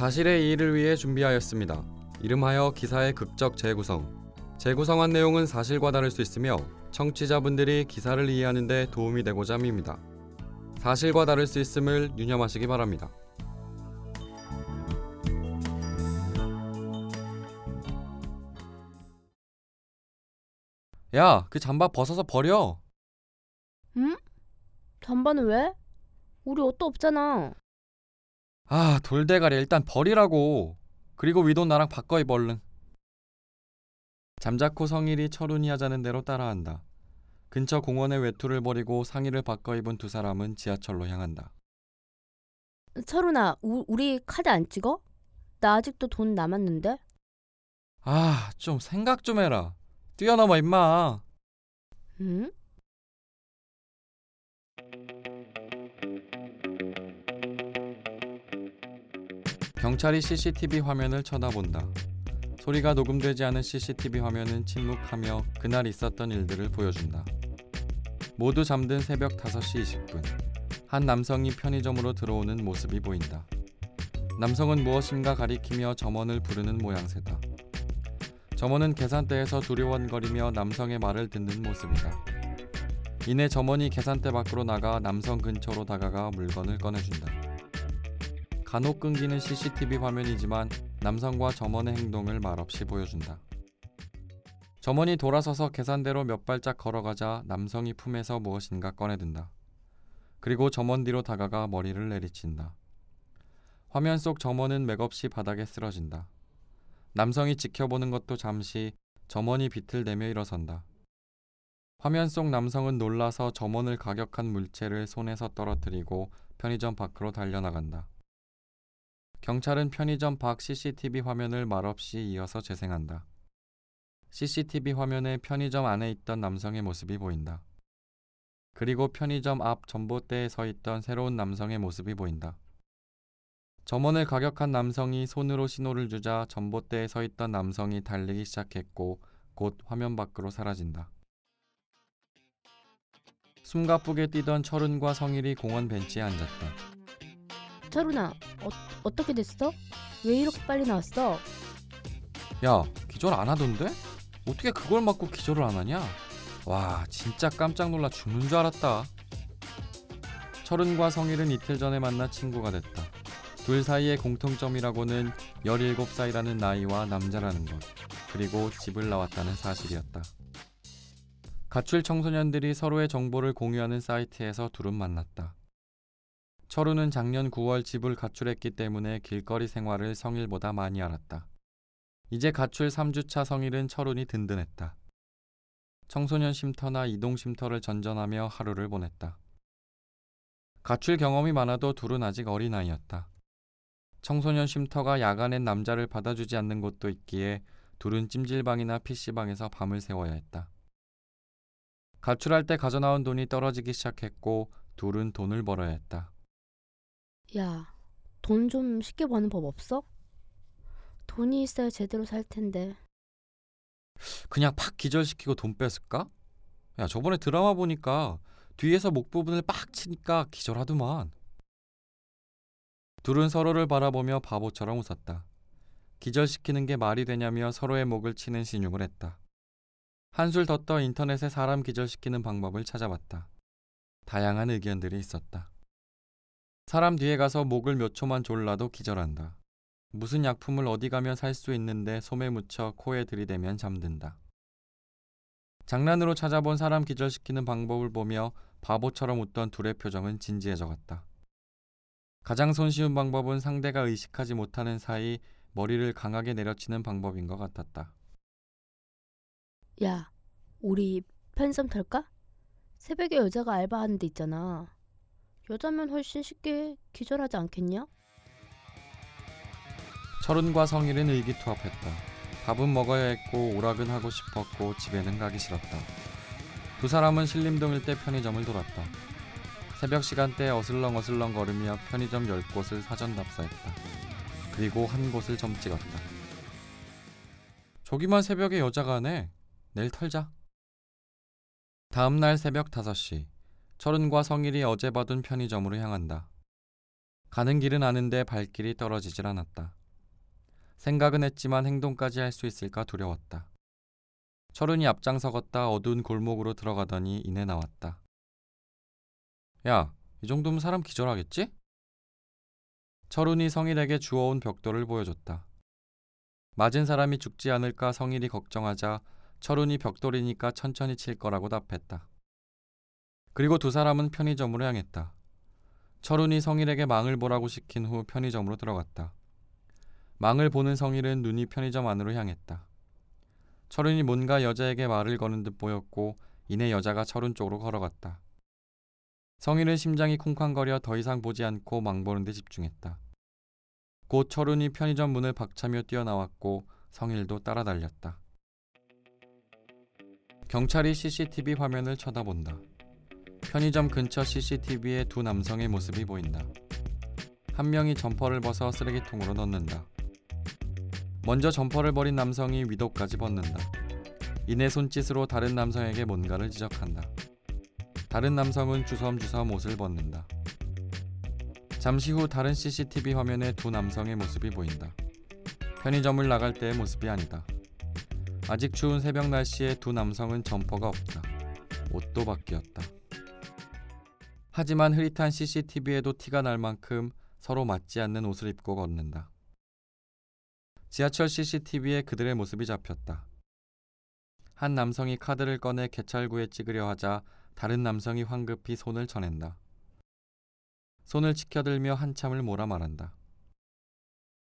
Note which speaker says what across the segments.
Speaker 1: 사실의 이의를 위해 준비하였습니다. 이름하여 기사의 극적 재구성. 재구성한 내용은 사실과 다를 수 있으며 청취자분들이 기사를 이해하는 데 도움이 되고자 합니다. 사실과 다를 수 있음을 유념하시기 바랍니다. 야, 그 잠바 벗어서 버려.
Speaker 2: 응? 잠바는 왜? 우리 옷도 없잖아.
Speaker 1: 아, 돌대가리 일단 버리라고. 그리고 위도 나랑 바꿔 입어 얼른. 잠자코 성일이 철훈이 하자는 대로 따라한다. 근처 공원에 외투를 버리고 상의를 바꿔 입은 두 사람은 지하철로 향한다.
Speaker 2: 철훈아, 우, 우리 카드 안 찍어? 나 아직도 돈 남았는데.
Speaker 1: 아, 좀 생각 좀 해라. 뛰어넘어 임마.
Speaker 2: 응?
Speaker 1: 경찰이 CCTV 화면을 쳐다본다. 소리가 녹음되지 않은 CCTV 화면은 침묵하며 그날 있었던 일들을 보여준다. 모두 잠든 새벽 5시 20분. 한 남성이 편의점으로 들어오는 모습이 보인다. 남성은 무엇인가 가리키며 점원을 부르는 모양새다. 점원은 계산대에서 두려워거리며 남성의 말을 듣는 모습이다. 이내 점원이 계산대 밖으로 나가 남성 근처로 다가가 물건을 꺼내준다. 간혹 끊기는 CCTV 화면이지만 남성과 점원의 행동을 말없이 보여준다. 점원이 돌아서서 계산대로 몇 발짝 걸어가자 남성이 품에서 무엇인가 꺼내든다. 그리고 점원 뒤로 다가가 머리를 내리친다. 화면 속 점원은 맥없이 바닥에 쓰러진다. 남성이 지켜보는 것도 잠시 점원이 비틀대며 일어선다. 화면 속 남성은 놀라서 점원을 가격한 물체를 손에서 떨어뜨리고 편의점 밖으로 달려나간다. 경찰은 편의점 밖 CCTV 화면을 말없이 이어서 재생한다. CCTV 화면에 편의점 안에 있던 남성의 모습이 보인다. 그리고 편의점 앞 전봇대에 서 있던 새로운 남성의 모습이 보인다. 점원을 가격한 남성이 손으로 신호를 주자 전봇대에 서 있던 남성이 달리기 시작했고 곧 화면 밖으로 사라진다. 숨가쁘게 뛰던 철은과 성일이 공원 벤치에 앉았다.
Speaker 2: 철훈아, 어, 어떻게 됐어? 왜 이렇게 빨리 나왔어?
Speaker 1: 야, 기절 안 하던데? 어떻게 그걸 맞고 기절을 안 하냐? 와, 진짜 깜짝 놀라 죽는 줄 알았다. 철은과 성일은 이틀 전에 만나 친구가 됐다. 둘 사이의 공통점이라고는 17살이라는 나이와 남자라는 것, 그리고 집을 나왔다는 사실이었다. 가출 청소년들이 서로의 정보를 공유하는 사이트에서 둘은 만났다. 철우는 작년 9월 집을 가출했기 때문에 길거리 생활을 성일보다 많이 알았다. 이제 가출 3주차 성일은 철운이 든든했다. 청소년 쉼터나 이동 쉼터를 전전하며 하루를 보냈다. 가출 경험이 많아도 둘은 아직 어린아이였다. 청소년 쉼터가 야간엔 남자를 받아주지 않는 곳도 있기에 둘은 찜질방이나 PC방에서 밤을 새워야 했다. 가출할 때 가져나온 돈이 떨어지기 시작했고 둘은 돈을 벌어야 했다.
Speaker 2: 야, 돈 좀 쉽게 버는 법 없어? 돈이 있어야 제대로 살 텐데.
Speaker 1: 그냥 팍 기절시키고 돈 뺐을까? 야 저번에 드라마 보니까 뒤에서 목 부분을 빡 치니까 기절하더만. 둘은 서로를 바라보며 바보처럼 웃었다. 기절시키는 게 말이 되냐며 서로의 목을 치는 신용을 했다. 한술 더 떠 인터넷에 사람 기절시키는 방법을 찾아봤다. 다양한 의견들이 있었다. 사람 뒤에 가서 목을 몇 초만 졸라도 기절한다. 무슨 약품을 어디 가면 살 수 있는데 솜에 묻혀 코에 들이대면 잠든다. 장난으로 찾아본 사람 기절시키는 방법을 보며 바보처럼 웃던 둘의 표정은 진지해져 갔다. 가장 손쉬운 방법은 상대가 의식하지 못하는 사이 머리를 강하게 내려치는 방법인 것 같았다.
Speaker 2: 야, 우리 편의점 털까? 새벽에 여자가 알바하는 데 있잖아. 여자면 훨씬 쉽게 기절하지 않겠냐?
Speaker 1: 철은과 성일은 의기투합했다. 밥은 먹어야 했고 오락은 하고 싶었고 집에는 가기 싫었다. 두 사람은 신림동일 때 편의점을 돌았다. 새벽 시간대에 어슬렁어슬렁 걸으며 편의점 10곳을 사전 답사했다. 그리고 한 곳을 점 찍었다. 저기만 새벽에 여자가 하네. 내일 털자. 다음 날 새벽 5시. 철은과 성일이 어제 받은 편의점으로 향한다. 가는 길은 아는데 발길이 떨어지질 않았다. 생각은 했지만 행동까지 할 수 있을까 두려웠다. 철훈이 앞장서 걷다 어두운 골목으로 들어가더니 이내 나왔다. 야, 이 정도면 사람 기절하겠지? 철훈이 성일에게 주워온 벽돌을 보여줬다. 맞은 사람이 죽지 않을까 성일이 걱정하자 철훈이 벽돌이니까 천천히 칠 거라고 답했다. 그리고 두 사람은 편의점으로 향했다. 철훈이 성일에게 망을 보라고 시킨 후 편의점으로 들어갔다. 망을 보는 성일은 눈이 편의점 안으로 향했다. 철훈이 뭔가 여자에게 말을 거는 듯 보였고 이내 여자가 철훈 쪽으로 걸어갔다. 성일은 심장이 쿵쾅거려 더 이상 보지 않고 망 보는 데 집중했다. 곧 철훈이 편의점 문을 박차며 뛰어나왔고 성일도 따라 달렸다. 경찰이 CCTV 화면을 쳐다본다. 편의점 근처 CCTV에 두 남성의 모습이 보인다. 한 명이 점퍼를 벗어 쓰레기통으로 넣는다. 먼저 점퍼를 버린 남성이 윗옷까지 벗는다. 이내 손짓으로 다른 남성에게 뭔가를 지적한다. 다른 남성은 주섬주섬 옷을 벗는다. 잠시 후 다른 CCTV 화면에 두 남성의 모습이 보인다. 편의점을 나갈 때의 모습이 아니다. 아직 추운 새벽 날씨에 두 남성은 점퍼가 없다. 옷도 바뀌었다. 하지만 흐릿한 CCTV에도 티가 날 만큼 서로 맞지 않는 옷을 입고 걷는다. 지하철 CCTV에 그들의 모습이 잡혔다. 한 남성이 카드를 꺼내 개찰구에 찍으려 하자 다른 남성이 황급히 손을 쳐낸다. 손을 치켜들며 한참을 몰아 말한다.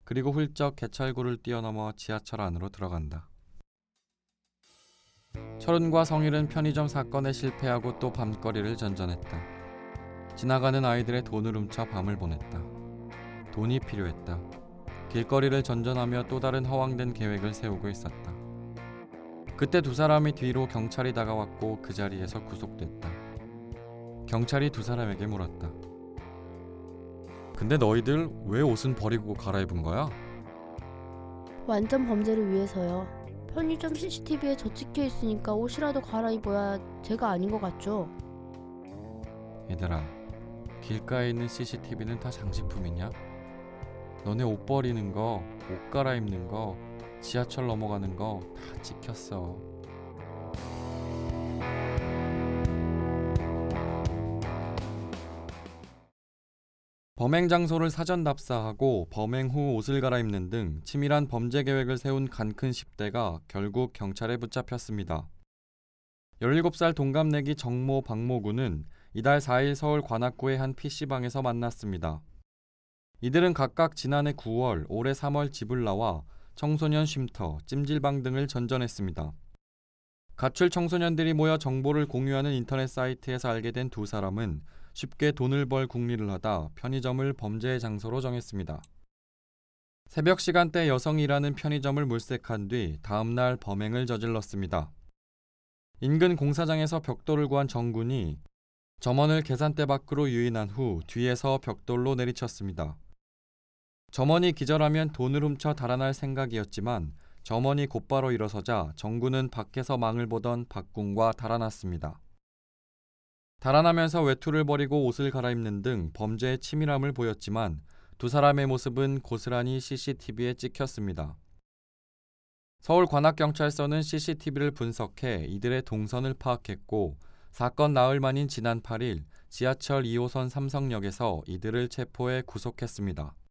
Speaker 1: 그리고 훌쩍 개찰구를 뛰어넘어 지하철 안으로 들어간다. 철은과 성일은 편의점 사건에 실패하고 또 밤거리를 전전했다. 지나가는 아이들의 돈을 훔쳐 밤을 보냈다. 돈이 필요했다. 길거리를 전전하며 또 다른 허황된 계획을 세우고 있었다. 그때 두 사람이 뒤로 경찰이 다가왔고 그 자리에서 구속됐다. 경찰이 두 사람에게 물었다. 근데 너희들 왜 옷은 버리고 갈아입은 거야?
Speaker 2: 완전 범죄를 위해서요. 편의점 CCTV에 저 찍혀 있으니까 옷이라도 갈아입어야 제가 아닌 것 같죠?
Speaker 1: 얘들아, 길가에 있는 CCTV는 다 장식품이냐? 너네 옷 버리는 거, 옷 갈아입는 거, 지하철 넘어가는 거 다 찍혔어. 범행 장소를 사전 답사하고 범행 후 옷을 갈아입는 등 치밀한 범죄 계획을 세운 간큰 10대가 결국 경찰에 붙잡혔습니다. 17살 동갑내기 정모 박모 군은 이달 4일 서울 관악구의 한 PC방에서 만났습니다. 이들은 각각 지난해 9월, 올해 3월 집을 나와 청소년 쉼터, 찜질방 등을 전전했습니다. 가출 청소년들이 모여 정보를 공유하는 인터넷 사이트에서 알게 된 두 사람은 쉽게 돈을 벌 궁리를 하다 편의점을 범죄의 장소로 정했습니다. 새벽 시간대 여성이 일하는 편의점을 물색한 뒤 다음날 범행을 저질렀습니다. 인근 공사장에서 벽돌을 구한 정군이 점원을 계산대 밖으로 유인한 후 뒤에서 벽돌로 내리쳤습니다. 점원이 기절하면 돈을 훔쳐 달아날 생각이었지만 점원이 곧바로 일어서자 정군은 밖에서 망을 보던 박군과 달아났습니다. 달아나면서 외투를 버리고 옷을 갈아입는 등 범죄의 치밀함을 보였지만 두 사람의 모습은 고스란히 CCTV에 찍혔습니다. 서울 관악경찰서는 CCTV를 분석해 이들의 동선을 파악했고 사건 나흘 만인 지난 8일 지하철 2호선 삼성역에서 이들을 체포해 구속했습니다.